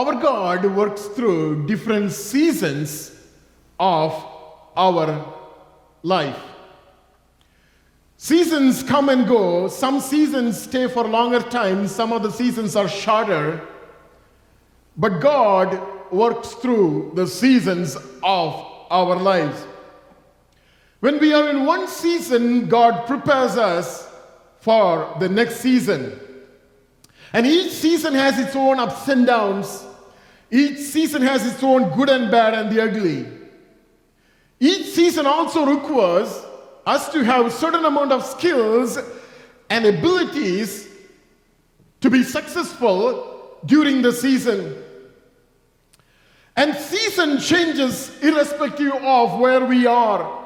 our God works through different seasons of our life. Seasons come and go. Some seasons stay for longer time, some of the seasons are shorter. But God works through the seasons of our lives. When we are in one season, God prepares us for the next season. And each season has its own ups and downs. Each season has its own good and bad and the ugly. Each season also requires us to have a certain amount of skills and abilities to be successful during the season. And season changes irrespective of where we are.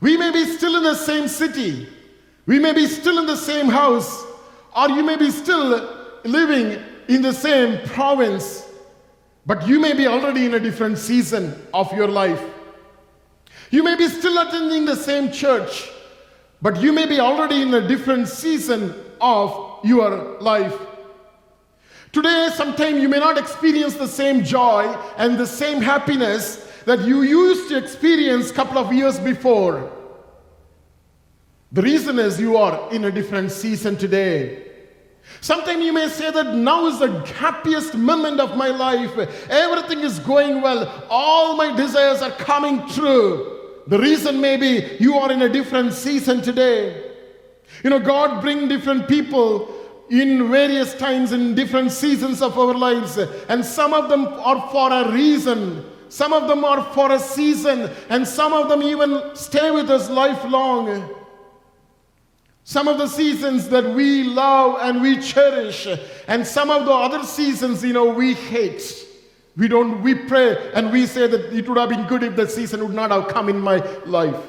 We may be still in the same city, we may be still in the same house, or you may be still living in the same province, but you may be already in a different season of your life. You may be still attending the same church, but you may be already in a different season of your life. Today, sometime you may not experience the same joy and the same happiness that you used to experience a couple of years before. The reason is you are in a different season today. Sometimes you may say that now is the happiest moment of my life. Everything is going well. All my desires are coming true. The reason may be you are in a different season today. You know, God bring different people in various times in different seasons of our lives and some of them are for a reason some of them are for a season and some of them even stay with us lifelong some of the seasons that we love and we cherish and some of the other seasons you know we hate we don't we pray and we say that it would have been good if that season would not have come in my life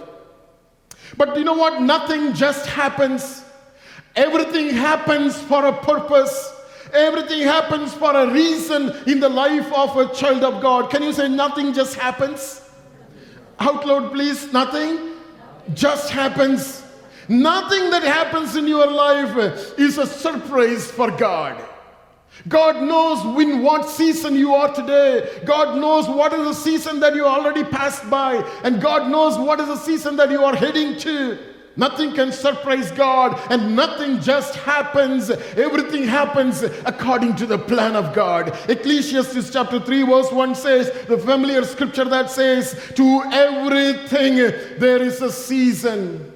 but you know what nothing just happens Everything happens for a purpose. Everything happens for a reason in the life of a child of God. Can you say nothing just happens? Out loud, please. Nothing just happens. Nothing that happens in your life is a surprise for God. God knows in what season you are today. God knows what is the season that you already passed by. And God knows what is the season that you are heading to. Nothing can surprise God, and nothing just happens. Everything happens according to the plan of God. Ecclesiastes chapter 3, verse 1 says, the familiar scripture that says, To everything there is a season,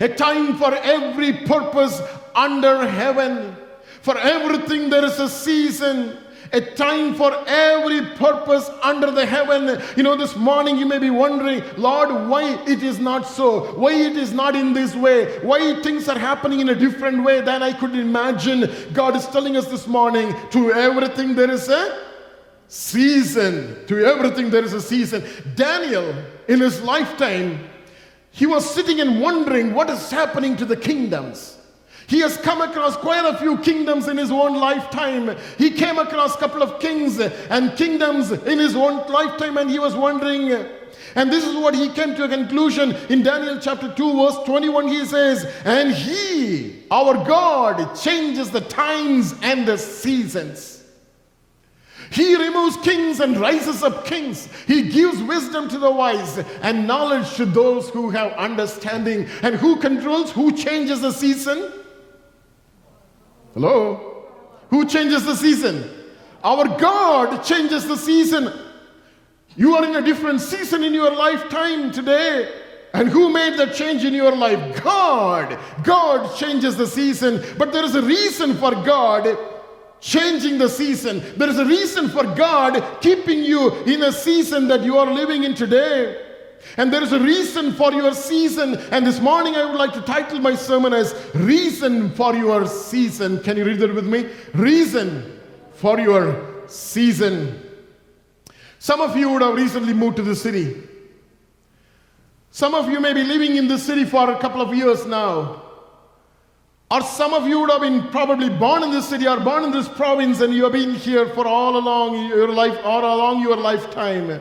a time for every purpose under heaven. For everything there is a season a time for every purpose under the heaven. You know, this morning you may be wondering, Lord, why it is not so? Why it is not in this way? Why things are happening in a different way than I could imagine? God is telling us this morning to everything there is a season. To everything there is a season. Daniel, in his lifetime, he was sitting and wondering what is happening to the kingdoms. He has come across quite a few kingdoms in his own lifetime. He came across a couple of kings and kingdoms in his own lifetime, and he was wondering. And this is what he came to a conclusion in Daniel chapter 2, verse 21. He says, And he, our God, changes the times and the seasons. He removes kings and raises up kings. He gives wisdom to the wise and knowledge to those who have understanding. And who controls, who changes the season? Hello? Who changes the season? Our God changes the season. You are in a different season in your lifetime today. And who made that change in your life? God. God changes the season. But there is a reason for God changing the season. There is a reason for God keeping you in a season that you are living in today. And there is a reason for your season. And this morning I would like to title my sermon as Reason for Your Season. Can you read that with me? Reason for Your Season. Some of you would have recently moved to the city. Some of you may be living in the city for a couple of years now. Or some of you would have been probably born in this city or born in this province and you have been here for all along your life, all along your lifetime.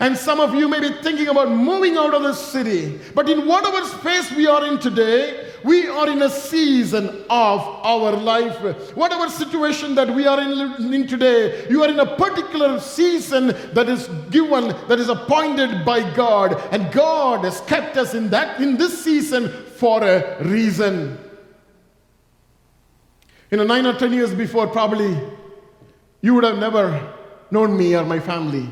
And some of you may be thinking about moving out of the city. But in whatever space we are in today, we are in a season of our life. Whatever situation that we are in, in today, you are in a particular season that is given, that is appointed by God. And God has kept us in that in this season for a reason. You know, nine or ten years before, probably you would have never known me or my family.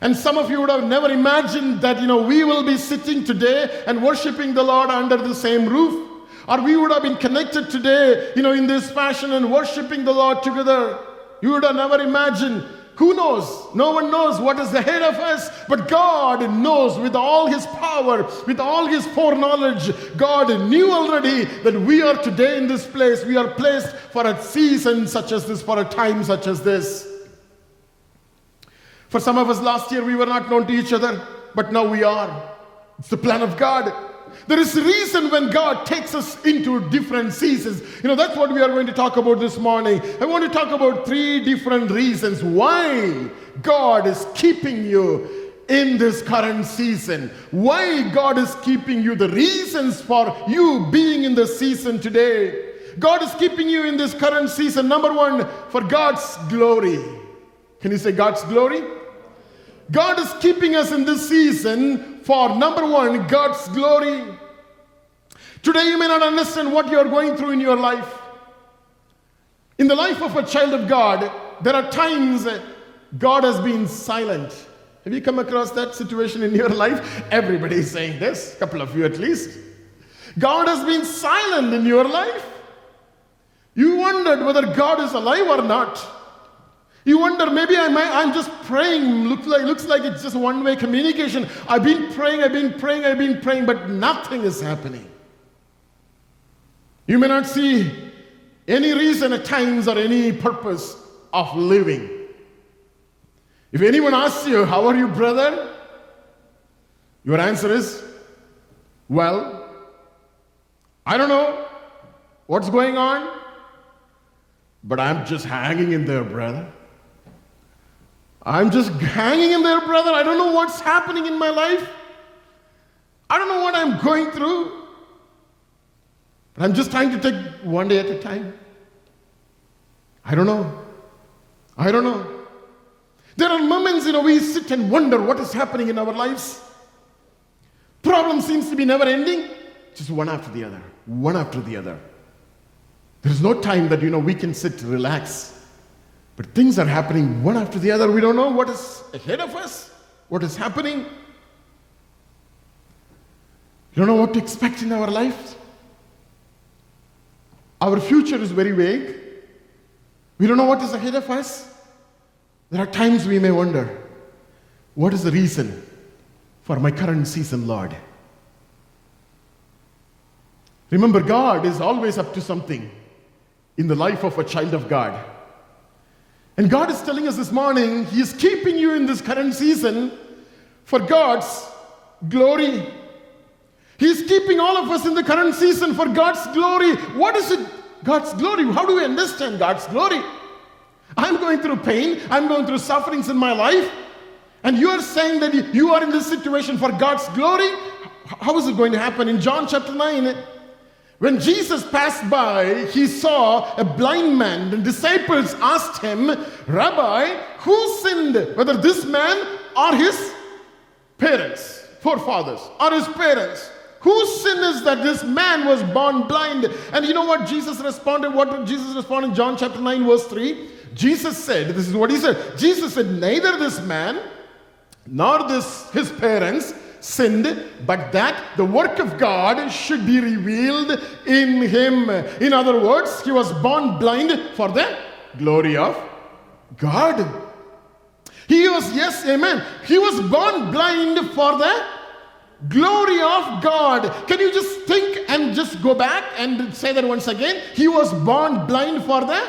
And some of you would have never imagined that, you know, we will be sitting today and worshiping the Lord under the same roof. Or we would have been connected today, you know, in this fashion and worshiping the Lord together. You would have never imagined. Who knows? No one knows what is ahead of us, but God knows with all His power, with all His foreknowledge. God knew already that we are today in this place. We are placed for a season such as this, for a time such as this. For some of us last year, we were not known to each other, but now we are. It's the plan of God. There is a reason when God takes us into different seasons. You know, that's what we are going to talk about this morning. I want to talk about three different reasons why God is keeping you in this current season. Why God is keeping you, the reasons for you being in the season today. God is keeping you in this current season. Number one, for God's glory. Can you say God's glory? God is keeping us in this season for number one, God's glory. Today, you may not understand what you are going through in your life. In the life of a child of God, there are times that God has been silent. Have you come across that situation in your life? Everybody is saying this, a couple of you at least. God has been silent in your life. You wondered whether God is alive or not. You wonder, maybe I might, I'm just praying. Looks like, looks like it's just one way communication. I've been praying, I've been praying, I've been praying, but nothing is happening. You may not see any reason at times or any purpose of living. If anyone asks you, How are you, brother? Your answer is, Well, I don't know what's going on, but I'm just hanging in there, brother. I'm just hanging in there, brother. I don't know what's happening in my life. I don't know what I'm going through. But I'm just trying to take one day at a time. I don't know. I don't know. There are moments, you know, we sit and wonder what is happening in our lives. Problem seems to be never ending, just one after the other, one after the other. There's no time that, you know, we can sit, relax, but things are happening one after the other. We don't know what is ahead of us, what is happening. You don't know what to expect in our lives. Our future is very vague. We don't know what is ahead of us. There are times we may wonder what is the reason for my current season, Lord? Remember, God is always up to something in the life of a child of God. And God is telling us this morning, He is keeping you in this current season for God's glory. He is keeping all of us in the current season for God's glory. What is it? God's glory. How do we understand God's glory? I'm going through pain, I'm going through sufferings in my life, and you are saying that you are in this situation for God's glory? How is it going to happen? In John chapter 9, when Jesus passed by, he saw a blind man. The disciples asked him, Rabbi, who sinned, whether this man or his parents, forefathers, or his parents? Whose sin is that this man was born blind? And you know what Jesus responded? What did Jesus respond in John chapter 9, verse 3? Jesus said, This is what he said. Jesus said, Neither this man nor this his parents sinned, but that the work of God should be revealed in him. In other words, he was born blind for the glory of God. He was, yes, amen. He was born blind for the glory of God. Can you just think and just go back and say that once again? He was born blind for the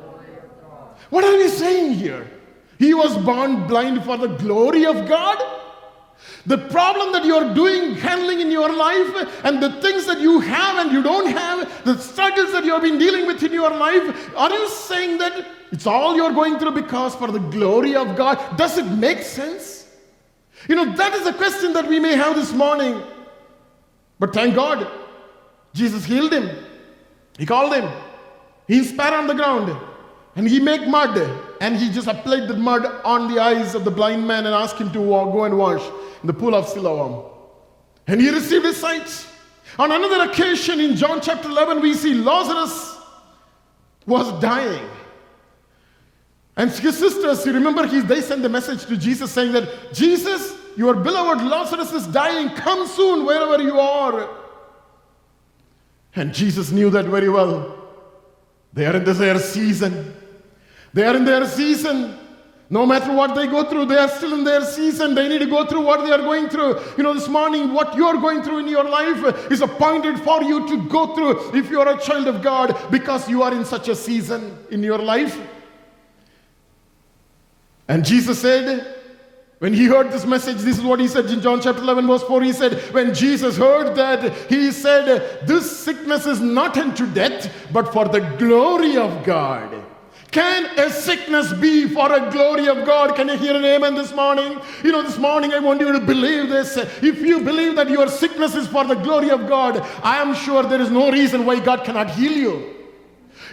glory of God. What are we saying here? He was born blind for the glory of God? The problem that you're doing, handling in your life, and the things that you have and you don't have, the struggles that you have been dealing with in your life, are you saying that it's all you're going through because for the glory of God? Does it make sense? You know, that is a question that we may have this morning. But thank God, Jesus healed him. He called him. He spat on the ground and he made mud and he just applied the mud on the eyes of the blind man and asked him to go and wash in the pool of Siloam. And he received his sight. On another occasion in John chapter 11, we see Lazarus was dying. And his sisters, you remember, he, they sent the message to Jesus saying that, Jesus, your beloved Lazarus is dying. Come soon, wherever you are. And Jesus knew that very well. They are in their season. They are in their season. No matter what they go through, they are still in their season. They need to go through what they are going through. You know, this morning, what you are going through in your life is appointed for you to go through if you are a child of God because you are in such a season in your life. And Jesus said, when he heard this message, this is what he said in John chapter 11, verse 4. He said, When Jesus heard that, he said, This sickness is not unto death, but for the glory of God. Can a sickness be for a glory of God? Can you hear an amen this morning? You know, this morning I want you to believe this. If you believe that your sickness is for the glory of God, I am sure there is no reason why God cannot heal you.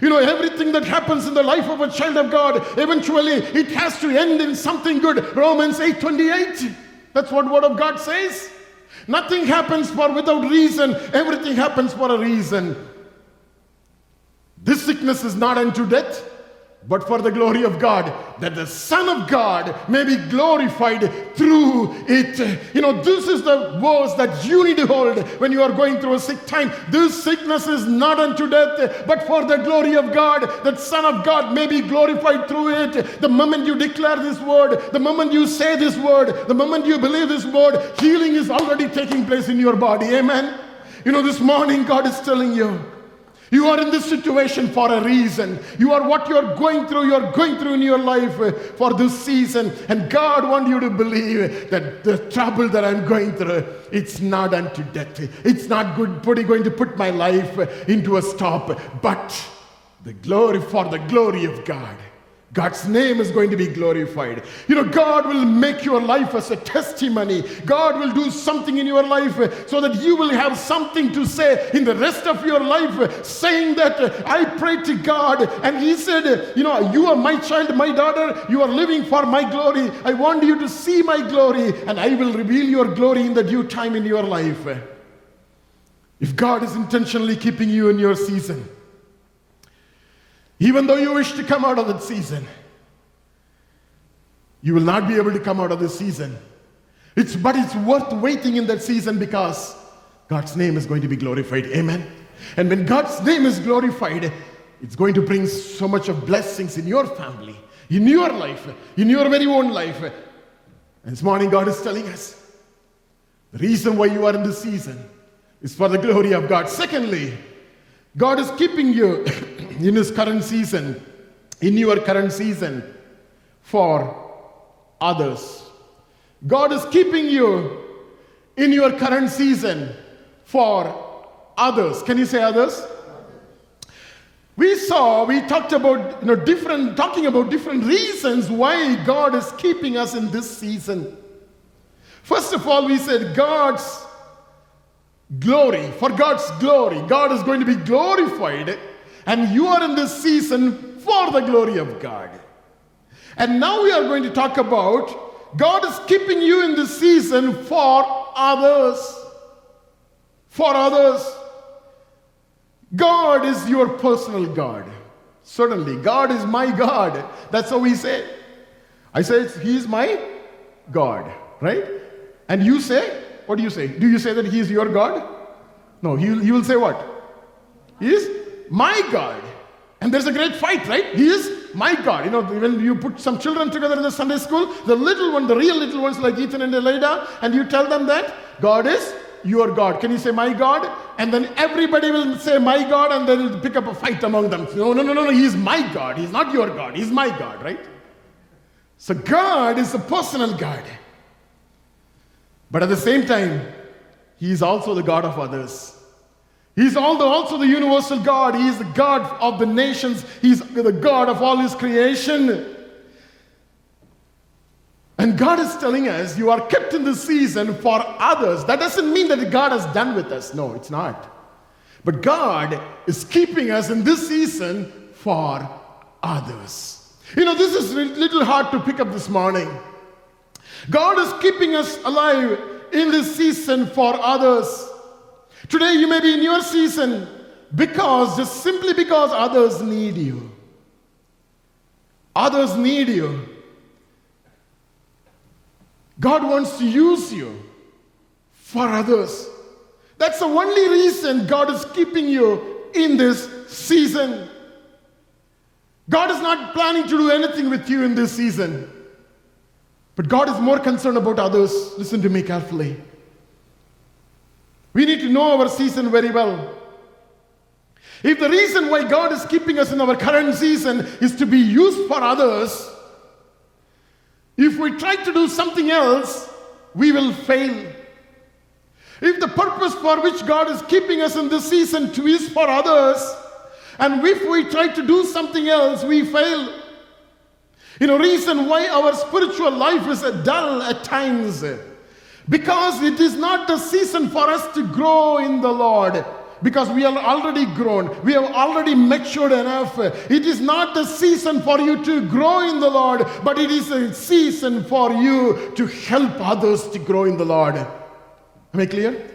You know, everything that happens in the life of a child of God, eventually it has to end in something good. Romans 8 28. That's what Word of God says. Nothing happens for without reason, everything happens for a reason. This sickness is not unto death but for the glory of God, that the Son of God may be glorified through it. You know, this is the verse that you need to hold when you are going through a sick time. This sickness is not unto death, but for the glory of God, that Son of God may be glorified through it. The moment you declare this word, the moment you say this word, the moment you believe this word, healing is already taking place in your body. Amen. You know, this morning God is telling you you are in this situation for a reason. You are what you are going through, you are going through in your life uh, for this season. And God wants you to believe that the trouble that I'm going through, it's not unto death. It's not good going to put my life into a stop, but the glory for the glory of God. God's name is going to be glorified. You know, God will make your life as a testimony. God will do something in your life so that you will have something to say in the rest of your life, saying that I prayed to God and He said, You know, you are my child, my daughter, you are living for my glory. I want you to see my glory, and I will reveal your glory in the due time in your life. If God is intentionally keeping you in your season, even though you wish to come out of that season, you will not be able to come out of this season. It's, but it's worth waiting in that season because God's name is going to be glorified. Amen. And when God's name is glorified, it's going to bring so much of blessings in your family, in your life, in your very own life. And this morning, God is telling us the reason why you are in this season is for the glory of God. Secondly, God is keeping you in His current season, in your current season, for others. God is keeping you in your current season for others. Can you say others? We saw, we talked about, you know, different, talking about different reasons why God is keeping us in this season. First of all, we said God's glory, for God's glory. God is going to be glorified, and you are in this season for the glory of God. And now we are going to talk about God is keeping you in this season for others. For others. God is your personal God. Certainly, God is my God. That's how we say. I say He is my God, right? And you say, what do you say? Do you say that He is your God? No, you, you will say what? He is my God. And there's a great fight, right? He is my God. You know, when you put some children together in the Sunday school, the little one, the real little ones like Ethan and Elida, and you tell them that God is your God. Can you say my God? And then everybody will say my God and they'll pick up a fight among them. No, no, no, no, no. He is my God. He's not your God. He's my God, right? So God is a personal God. But at the same time, He is also the God of others. He's also the universal God. He is the God of the nations. He's the God of all His creation. And God is telling us, you are kept in this season for others. That doesn't mean that God has done with us. No, it's not. But God is keeping us in this season for others. You know, this is a little hard to pick up this morning. God is keeping us alive in this season for others. Today, you may be in your season because, just simply because others need you. Others need you. God wants to use you for others. That's the only reason God is keeping you in this season. God is not planning to do anything with you in this season. But God is more concerned about others. Listen to me carefully. We need to know our season very well. If the reason why God is keeping us in our current season is to be used for others, if we try to do something else, we will fail. If the purpose for which God is keeping us in this season is for others, and if we try to do something else, we fail. You know, reason why our spiritual life is dull at times. Because it is not the season for us to grow in the Lord because we are already grown. We have already matured enough. It is not the season for you to grow in the Lord, but it is a season for you to help others to grow in the Lord. Am I clear?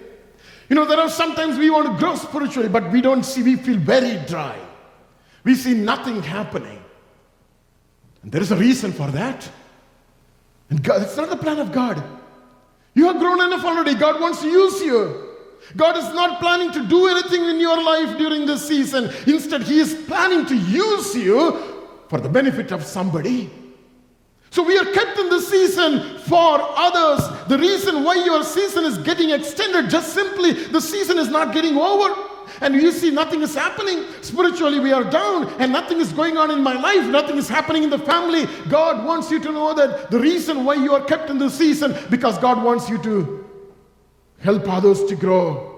You know, there are sometimes we want to grow spiritually, but we don't see, we feel very dry. We see nothing happening. And there is a reason for that. And God, it's not the plan of God. You have grown enough already. God wants to use you. God is not planning to do anything in your life during this season. Instead, He is planning to use you for the benefit of somebody. So we are kept in the season for others. The reason why your season is getting extended, just simply the season is not getting over. And you see nothing is happening. Spiritually, we are down and nothing is going on in my life. Nothing is happening in the family. God wants you to know that the reason why you are kept in the season, because God wants you to help others to grow.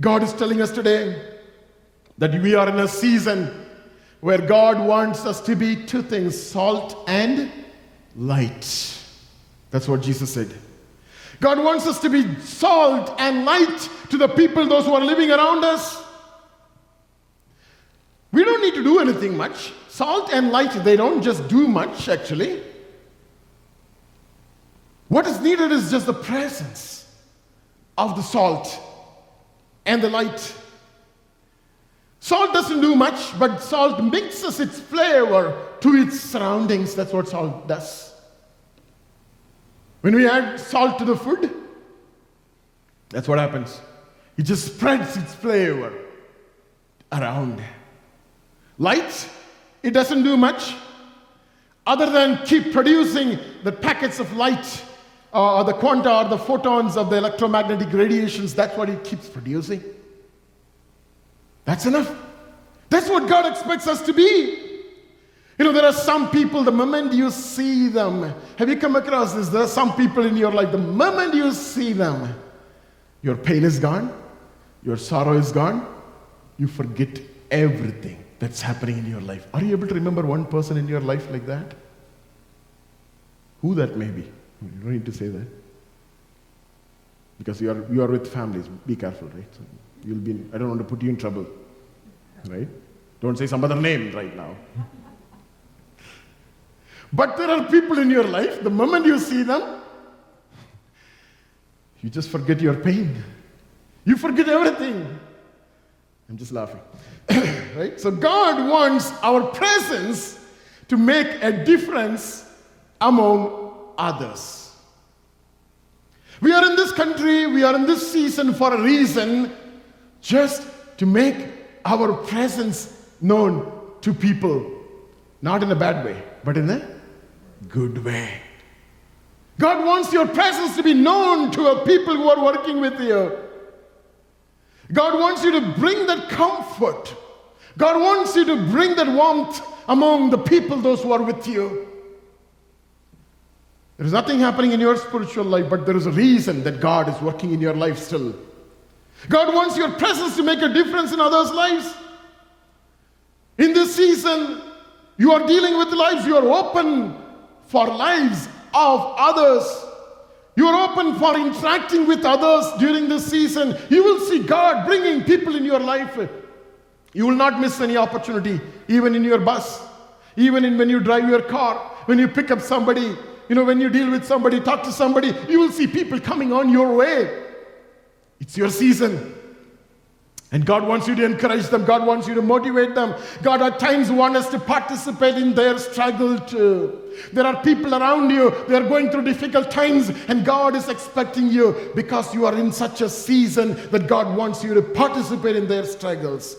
God is telling us today that we are in a season where God wants us to be two things salt and light. That's what Jesus said. God wants us to be salt and light to the people, those who are living around us. We don't need to do anything much. Salt and light, they don't just do much, actually. What is needed is just the presence of the salt and the light. Salt doesn't do much, but salt mixes its flavor to its surroundings. That's what salt does. When we add salt to the food, that's what happens. It just spreads its flavor around. Light, it doesn't do much other than keep producing the packets of light uh, or the quanta or the photons of the electromagnetic radiations, that's what it keeps producing. That's enough. That's what God expects us to be. You know, there are some people, the moment you see them, have you come across this? There are some people in your life, the moment you see them, your pain is gone, your sorrow is gone, you forget everything that's happening in your life. Are you able to remember one person in your life like that? Who that may be? You don't need to say that. Because you are, you are with families. Be careful, right? So you'll be, I don't want to put you in trouble, right? Don't say some other name right now. But there are people in your life, the moment you see them, you just forget your pain. You forget everything. I'm just laughing. right? So God wants our presence to make a difference among others. We are in this country, we are in this season for a reason, just to make our presence known to people. Not in a bad way, but in a good way. God wants your presence to be known to a people who are working with you. God wants you to bring that comfort. God wants you to bring that warmth among the people, those who are with you. There is nothing happening in your spiritual life, but there is a reason that God is working in your life still. God wants your presence to make a difference in others' lives. In this season, you are dealing with lives, you are open for lives of others. You are open for interacting with others during this season. You will see God bringing people in your life. You will not miss any opportunity, even in your bus, even in when you drive your car, when you pick up somebody, you know, when you deal with somebody, talk to somebody, you will see people coming on your way. It's your season. And God wants you to encourage them. God wants you to motivate them. God at times wants us to participate in their struggle too. There are people around you, they are going through difficult times, and God is expecting you because you are in such a season that God wants you to participate in their struggles.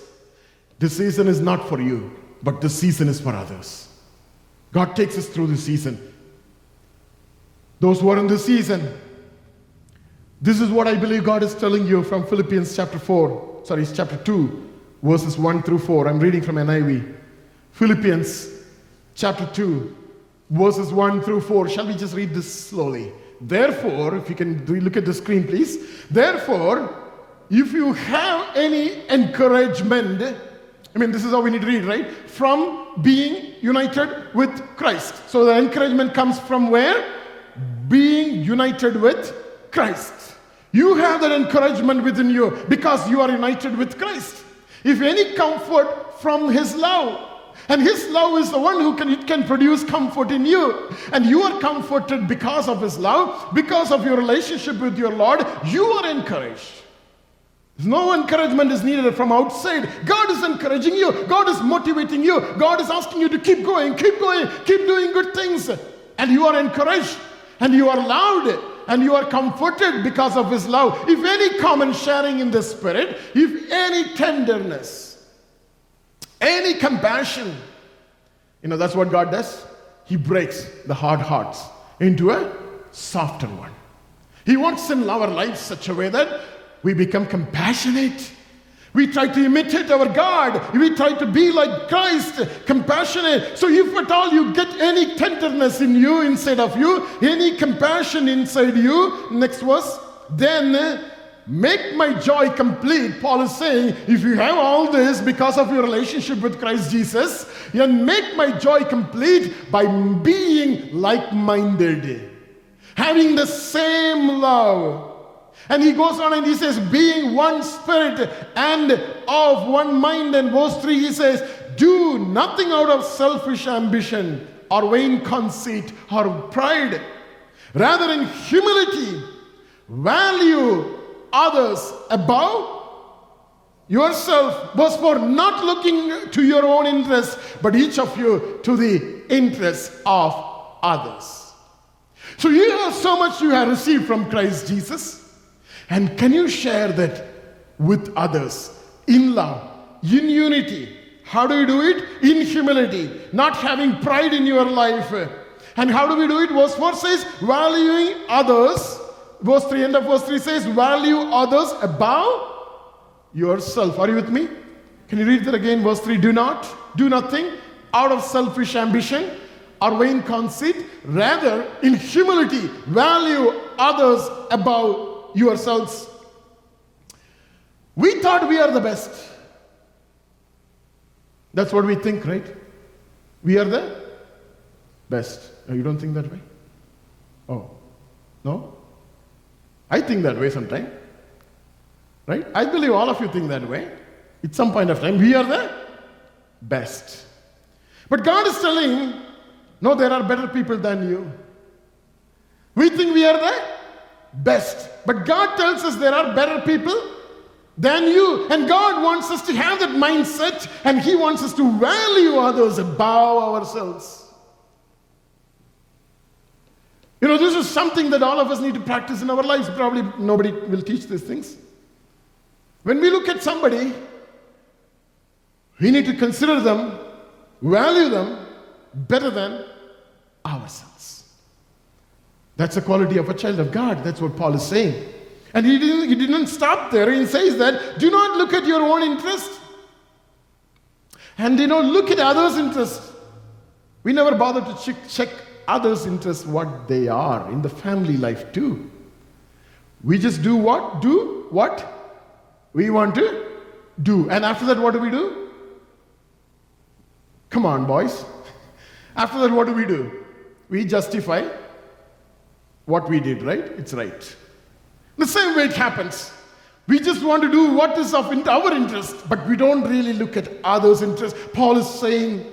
This season is not for you, but the season is for others. God takes us through the season. Those who are in the season, this is what I believe God is telling you from Philippians chapter 4, sorry, it's chapter 2, verses 1 through 4. I'm reading from NIV. Philippians chapter 2, verses 1 through 4. Shall we just read this slowly? Therefore, if you can look at the screen, please. Therefore, if you have any encouragement, I mean, this is how we need to read, right? From being united with Christ. So the encouragement comes from where? Being united with Christ. You have that encouragement within you because you are united with Christ. If any comfort from His love, and His love is the one who can, can produce comfort in you. And you are comforted because of His love, because of your relationship with your Lord, you are encouraged. No encouragement is needed from outside. God is encouraging you. God is motivating you. God is asking you to keep going, keep going, keep doing good things. And you are encouraged and you are loved and you are comforted because of His love. If any common sharing in the Spirit, if any tenderness, any compassion, you know, that's what God does. He breaks the hard hearts into a softer one. He wants in our lives such a way that we become compassionate. We try to imitate our God. We try to be like Christ, compassionate. So, if at all you get any tenderness in you, inside of you, any compassion inside you, next verse, then make my joy complete. Paul is saying, if you have all this because of your relationship with Christ Jesus, then make my joy complete by being like minded, having the same love and he goes on and he says, being one spirit and of one mind. And verse 3 he says, do nothing out of selfish ambition or vain conceit or pride. Rather, in humility, value others above yourself. Verse 4 not looking to your own interest, but each of you to the interest of others. So, you have so much you have received from Christ Jesus. And can you share that with others in love, in unity? How do you do it? In humility, not having pride in your life. And how do we do it? Verse 4 says, valuing others. Verse 3, end of verse 3 says, value others above yourself. Are you with me? Can you read that again? Verse 3 Do not, do nothing out of selfish ambition or vain conceit. Rather, in humility, value others above yourselves. We thought we are the best. That's what we think, right? We are the best. You don't think that way? Oh, no? I think that way sometimes. Right? I believe all of you think that way. At some point of time, we are the best. But God is telling, no, there are better people than you. We think we are the best. But God tells us there are better people than you. And God wants us to have that mindset and He wants us to value others above ourselves. You know, this is something that all of us need to practice in our lives. Probably nobody will teach these things. When we look at somebody, we need to consider them, value them better than ourselves. That's the quality of a child of God. That's what Paul is saying. And he didn't, he didn't stop there. He says that do not look at your own interest. And you know, look at others' interest. We never bother to check, check others' interest, what they are in the family life too. We just do what? Do what? We want to do. And after that, what do we do? Come on, boys. After that, what do we do? We justify what we did, right? It's right. The same way it happens. We just want to do what is of our interest, but we don't really look at others' interest. Paul is saying,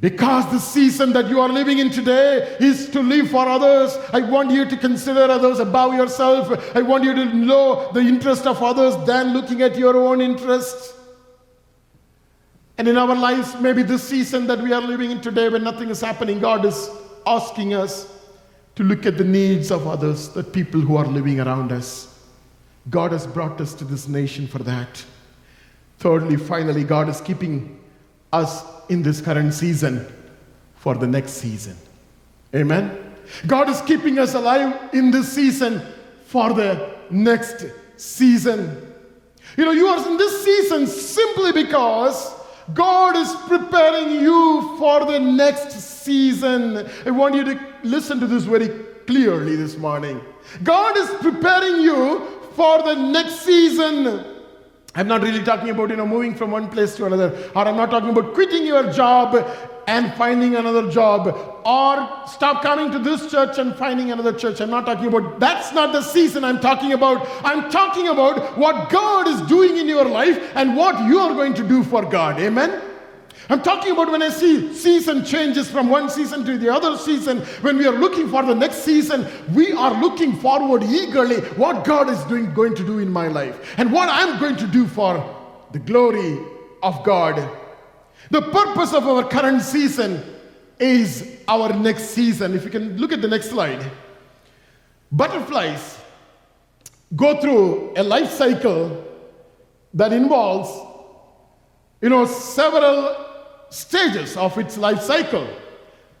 because the season that you are living in today is to live for others, I want you to consider others above yourself. I want you to know the interest of others than looking at your own interests. And in our lives, maybe this season that we are living in today, when nothing is happening, God is asking us to look at the needs of others, the people who are living around us. God has brought us to this nation for that. Thirdly, finally, God is keeping us in this current season for the next season. Amen. God is keeping us alive in this season for the next season. You know, you are in this season simply because God is preparing you for the next season. I want you to listen to this very clearly this morning. God is preparing you for the next season. I'm not really talking about, you know, moving from one place to another, or I'm not talking about quitting your job and finding another job, or stop coming to this church and finding another church. I'm not talking about that's not the season I'm talking about. I'm talking about what God is doing in your life and what you are going to do for God. Amen. I'm talking about when I see season changes from one season to the other season, when we are looking for the next season, we are looking forward eagerly what God is doing, going to do in my life and what I'm going to do for the glory of God. The purpose of our current season is our next season. If you can look at the next slide. Butterflies go through a life cycle that involves you know several stages of its life cycle.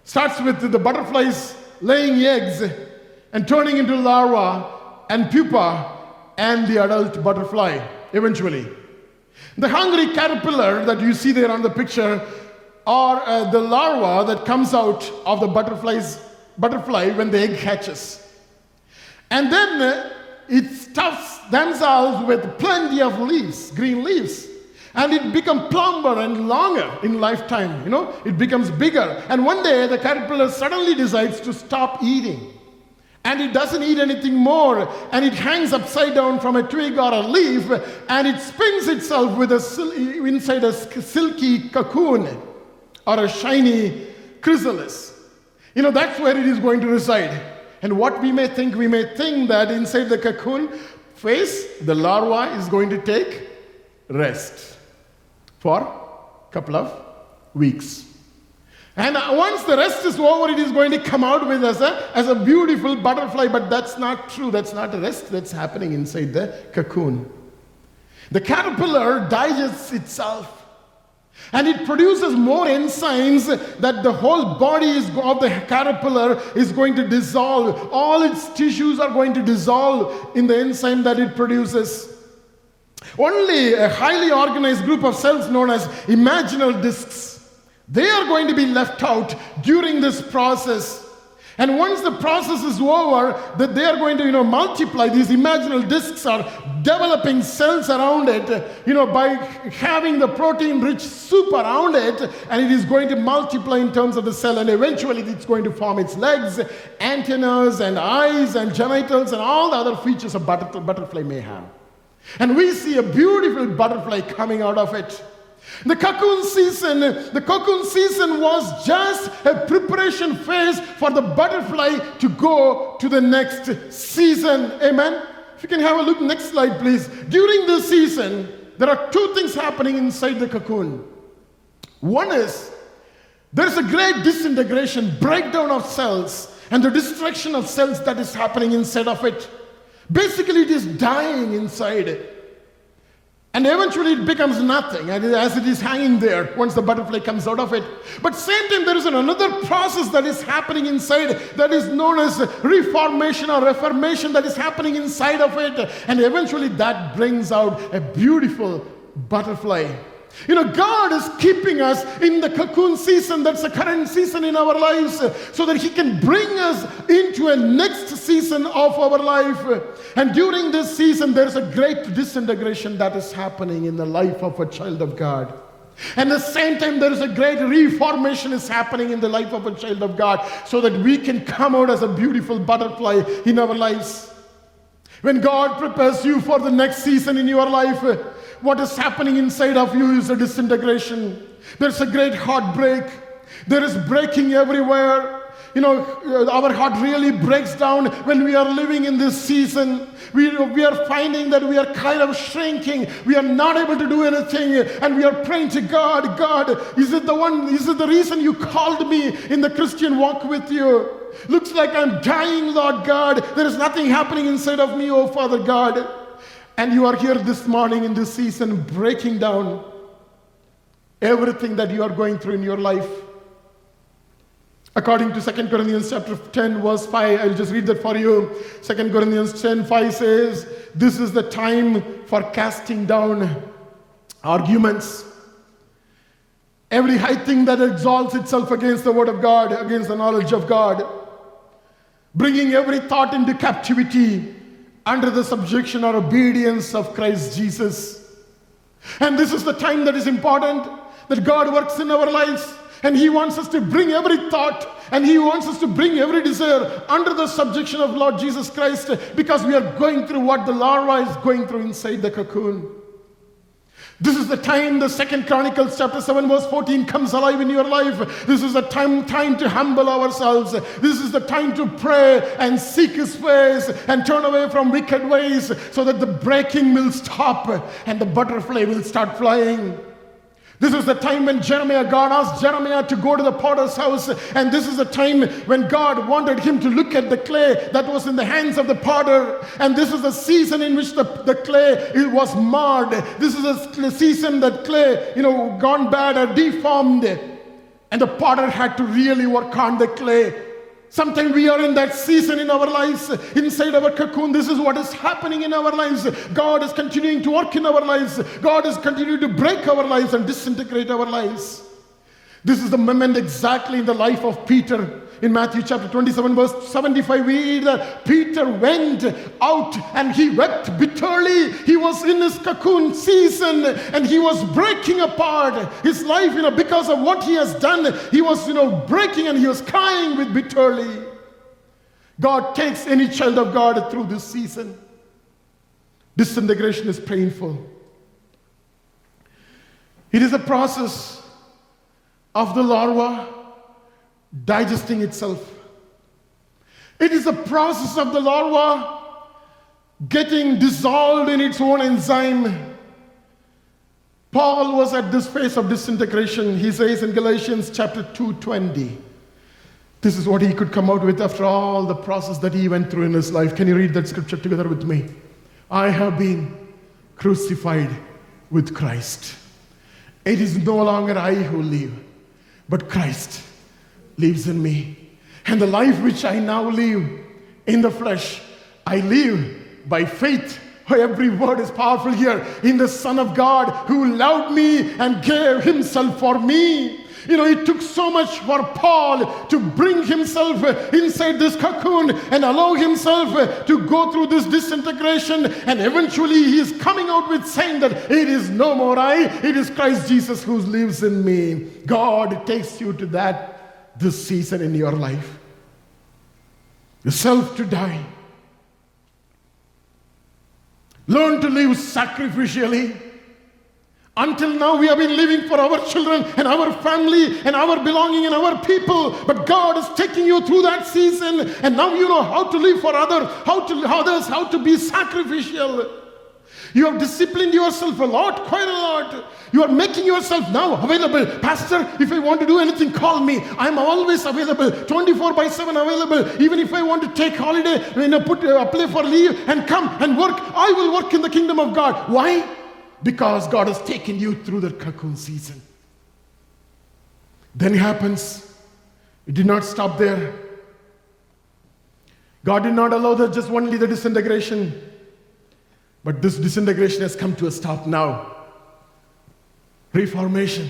Starts with the butterflies laying eggs and turning into larva and pupa and the adult butterfly eventually. The hungry caterpillar that you see there on the picture are uh, the larva that comes out of the butterfly's butterfly when the egg hatches. And then uh, it stuffs themselves with plenty of leaves, green leaves and it becomes plumper and longer in lifetime you know? It becomes bigger. And one day the caterpillar suddenly decides to stop eating. And it doesn't eat anything more. And it hangs upside down from a twig or a leaf. And it spins itself with a inside a silky cocoon or a shiny chrysalis. You know that's where it is going to reside. And what we may think we may think that inside the cocoon phase the larva is going to take rest for a couple of weeks. And uh, once the rest is over, it is going to come out with as a, uh, as a beautiful butterfly, but that's not true. That's not a rest that's happening inside the cocoon. The caterpillar digests itself. And it produces more enzymes that the whole body is, of the caterpillar is going to dissolve. All its tissues are going to dissolve in the enzyme that it produces. Only a highly organized group of cells known as imaginal discs, they are going to be left out during this process. And once the process is over, that they are going to, you know, multiply. These imaginal discs are developing cells around it, you know, by having the protein-rich soup around it, and it is going to multiply in terms of the cell, and eventually it's going to form its legs, antennas, and eyes, and genitals, and all the other features a butterfly may have. And we see a beautiful butterfly coming out of it. The cocoon season, the cocoon season was just a preparation phase for the butterfly to go to the next season. Amen. If you can have a look, next slide, please. During the season, there are two things happening inside the cocoon. One is there's a great disintegration, breakdown of cells, and the destruction of cells that is happening inside of it. Basically, it is dying inside. And eventually it becomes nothing as it is hanging there once the butterfly comes out of it. But same time there is another process that is happening inside that is known as reformation or reformation that is happening inside of it. And eventually that brings out a beautiful butterfly. You know, God is keeping us in the cocoon season, that's the current season in our lives, so that He can bring us into a next season of our life. And during this season, there's a great disintegration that is happening in the life of a child of God. And the same time, there is a great reformation is happening in the life of a child of God so that we can come out as a beautiful butterfly in our lives. When God prepares you for the next season in your life, what is happening inside of you is a disintegration. There's a great heartbreak. There is breaking everywhere. You know, uh, our heart really breaks down when we are living in this season. We, we are finding that we are kind of shrinking. We are not able to do anything. And we are praying to God God, is it the one, is it the reason you called me in the Christian walk with you? Looks like I'm dying, Lord God. There is nothing happening inside of me, oh Father God. And you are here this morning in this season breaking down everything that you are going through in your life. According to 2 Corinthians chapter 10, verse 5, I'll just read that for you. 2 Corinthians 10, 5 says, This is the time for casting down arguments. Every high thing that exalts itself against the word of God, against the knowledge of God, bringing every thought into captivity under the subjection or obedience of Christ Jesus. And this is the time that is important that God works in our lives. And He wants us to bring every thought and He wants us to bring every desire under the subjection of Lord Jesus Christ because we are going through what the larva is going through inside the cocoon. This is the time the second Chronicles chapter 7 verse 14 comes alive in your life. This is the time, time to humble ourselves. This is the time to pray and seek his face and turn away from wicked ways so that the breaking will stop and the butterfly will start flying. This is the time when Jeremiah, God asked Jeremiah to go to the potter's house. And this is the time when God wanted him to look at the clay that was in the hands of the potter. And this is the season in which the, the clay it was marred. This is the season that clay, you know, gone bad or deformed. And the potter had to really work on the clay Sometimes we are in that season in our lives, inside our cocoon. This is what is happening in our lives. God is continuing to work in our lives. God is continuing to break our lives and disintegrate our lives. This is the moment exactly in the life of Peter in Matthew chapter 27, verse 75, we read that Peter went out and he wept bitterly. He was in his cocoon season and he was breaking apart his life, you know, because of what he has done. He was, you know, breaking and he was crying with bitterly. God takes any child of God through this season. Disintegration is painful. It is a process of the larva digesting itself. It is a process of the larva getting dissolved in its own enzyme. Paul was at this phase of disintegration. He says in Galatians chapter 2:20. This is what he could come out with after all the process that he went through in his life. Can you read that scripture together with me? I have been crucified with Christ. It is no longer I who live, but Christ lives in me. And the life which I now live in the flesh, I live by faith. Every word is powerful here in the Son of God who loved me and gave himself for me. You know, it took so much for Paul to bring himself inside this cocoon and allow himself to go through this disintegration. And eventually, he is coming out with saying that it is no more I, it is Christ Jesus who lives in me. God takes you to that this season in your life. Yourself to die. Learn to live sacrificially. Until now, we have been living for our children and our family and our belonging and our people. But God is taking you through that season, and now you know how to live for others, how to others, how to be sacrificial. You have disciplined yourself a lot, quite a lot. You are making yourself now available. Pastor, if I want to do anything, call me. I'm always available, 24 by 7 available. Even if I want to take holiday, you know, put, uh, apply for leave and come and work, I will work in the kingdom of God. Why? Because God has taken you through the cocoon season. Then it happens. It did not stop there. God did not allow the, just only the disintegration. But this disintegration has come to a stop now. Reformation.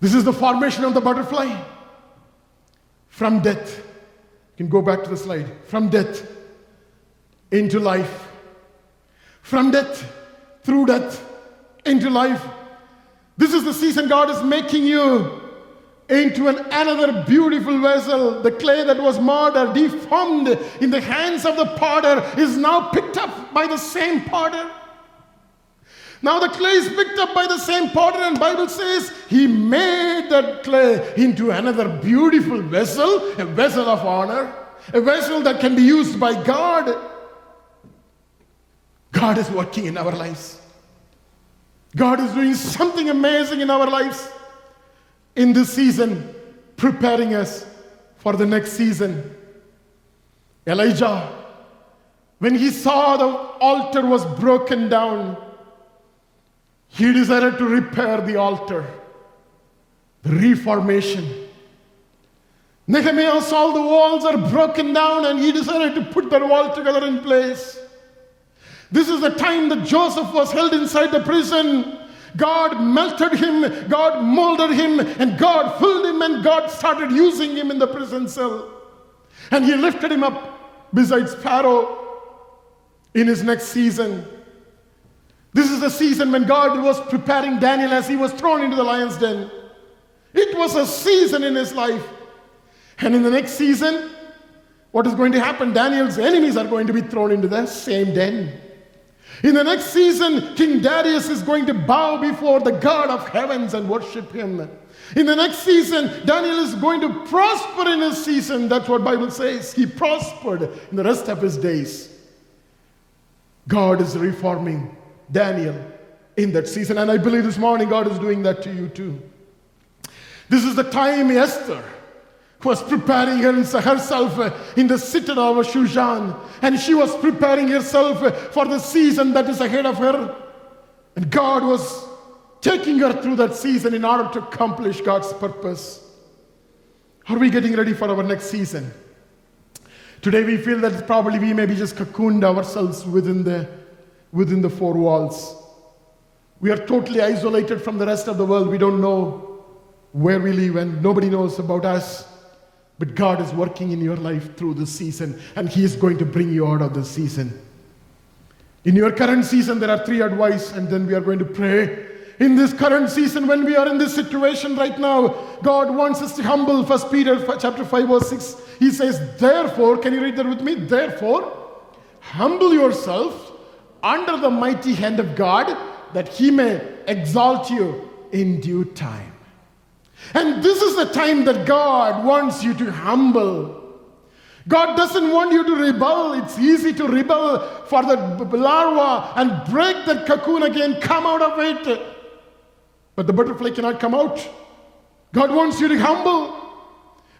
This is the formation of the butterfly. From death, you can go back to the slide. From death into life. From death, through death, into life. This is the season God is making you into an, another beautiful vessel. The clay that was marred or deformed in the hands of the potter is now picked up by the same potter. Now the clay is picked up by the same potter, and Bible says he made that clay into another beautiful vessel, a vessel of honor, a vessel that can be used by God. God is working in our lives. God is doing something amazing in our lives in this season, preparing us for the next season. Elijah, when he saw the altar was broken down, he decided to repair the altar, the reformation. Nehemiah saw the walls are broken down and he decided to put that wall together in place. This is the time that Joseph was held inside the prison. God melted him, God molded him, and God filled him, and God started using him in the prison cell. And he lifted him up besides Pharaoh in his next season. This is the season when God was preparing Daniel as he was thrown into the lion's den. It was a season in his life. And in the next season, what is going to happen? Daniel's enemies are going to be thrown into the same den. In the next season, King Darius is going to bow before the God of heavens and worship him. In the next season, Daniel is going to prosper in his season. That's what Bible says. He prospered in the rest of his days. God is reforming Daniel in that season. And I believe this morning God is doing that to you too. This is the time Esther was preparing herself uh, in the citadel of Shushan, and she was preparing herself uh, for the season that is ahead of her. And God was taking her through that season in order to accomplish God's purpose. Are we getting ready for our next season? Today we feel that probably we may be just cocooned ourselves within the, within the four walls. We are totally isolated from the rest of the world. We don't know where we live, and nobody knows about us. But God is working in your life through this season, and He is going to bring you out of this season. In your current season, there are three advice, and then we are going to pray. In this current season, when we are in this situation right now, God wants us to humble. First Peter chapter 5, verse 6. He says, Therefore, can you read that with me? Therefore, humble yourself under the mighty hand of God, that he may exalt you in due time. And this is the time that God wants you to humble. God doesn't want you to rebel. It's easy to rebel for the larva and break that cocoon again, come out of it. But the butterfly cannot come out. God wants you to humble.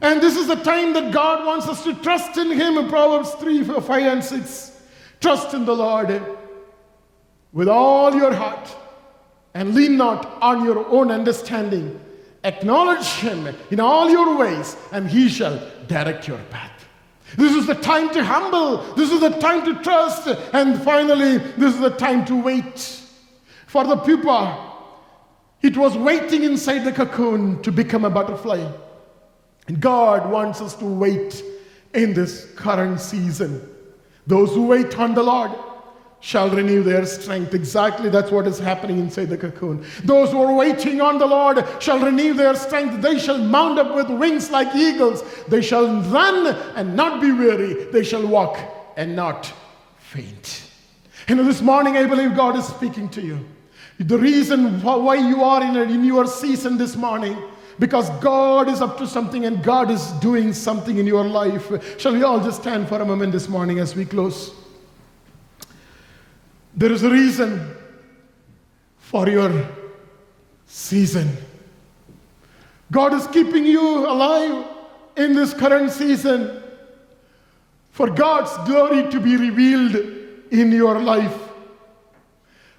And this is the time that God wants us to trust in Him in Proverbs 3, 5, and 6. Trust in the Lord with all your heart and lean not on your own understanding. Acknowledge him in all your ways, and he shall direct your path. This is the time to humble. This is the time to trust. And finally, this is the time to wait. For the pupa, it was waiting inside the cocoon to become a butterfly. And God wants us to wait in this current season. Those who wait on the Lord shall renew their strength. Exactly that's what is happening inside the cocoon. Those who are waiting on the Lord shall renew their strength. They shall mount up with wings like eagles. They shall run and not be weary. They shall walk and not faint. You know, this morning I believe God is speaking to you. The reason why you are in, a, in your season this morning because God is up to something and God is doing something in your life. Shall we all just stand for a moment this morning as we close? There is a reason for your season. God is keeping you alive in this current season for God's glory to be revealed in your life.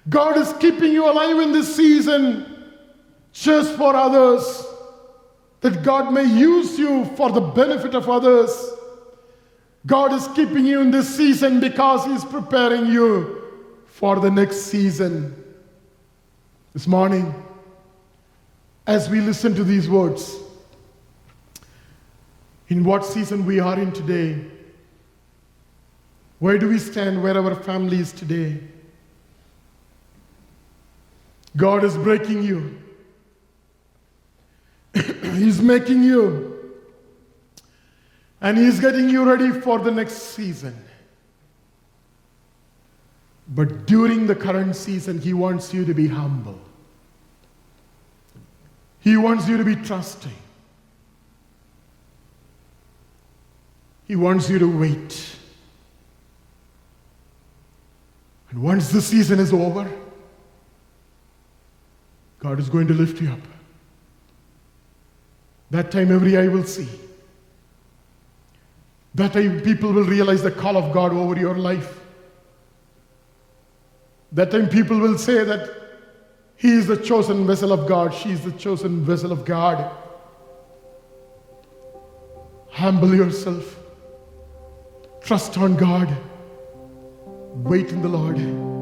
God is keeping you alive in this season just for others, that God may use you for the benefit of others. God is keeping you in this season because He's preparing you for the next season. This morning, as we listen to these words, in what season we are in today, where do we stand, where our family is today? God is breaking you He's making you and He's getting you ready for the next season. But during the current season, He wants you to be humble. He wants you to be trusting. He wants you to wait. And once the season is over, God is going to lift you up. That time every eye will see. That time people will realize the call of God over your life. That time people will say that he is the chosen vessel of God, she is the chosen vessel of God. Humble yourself. Trust on God. Wait in the Lord.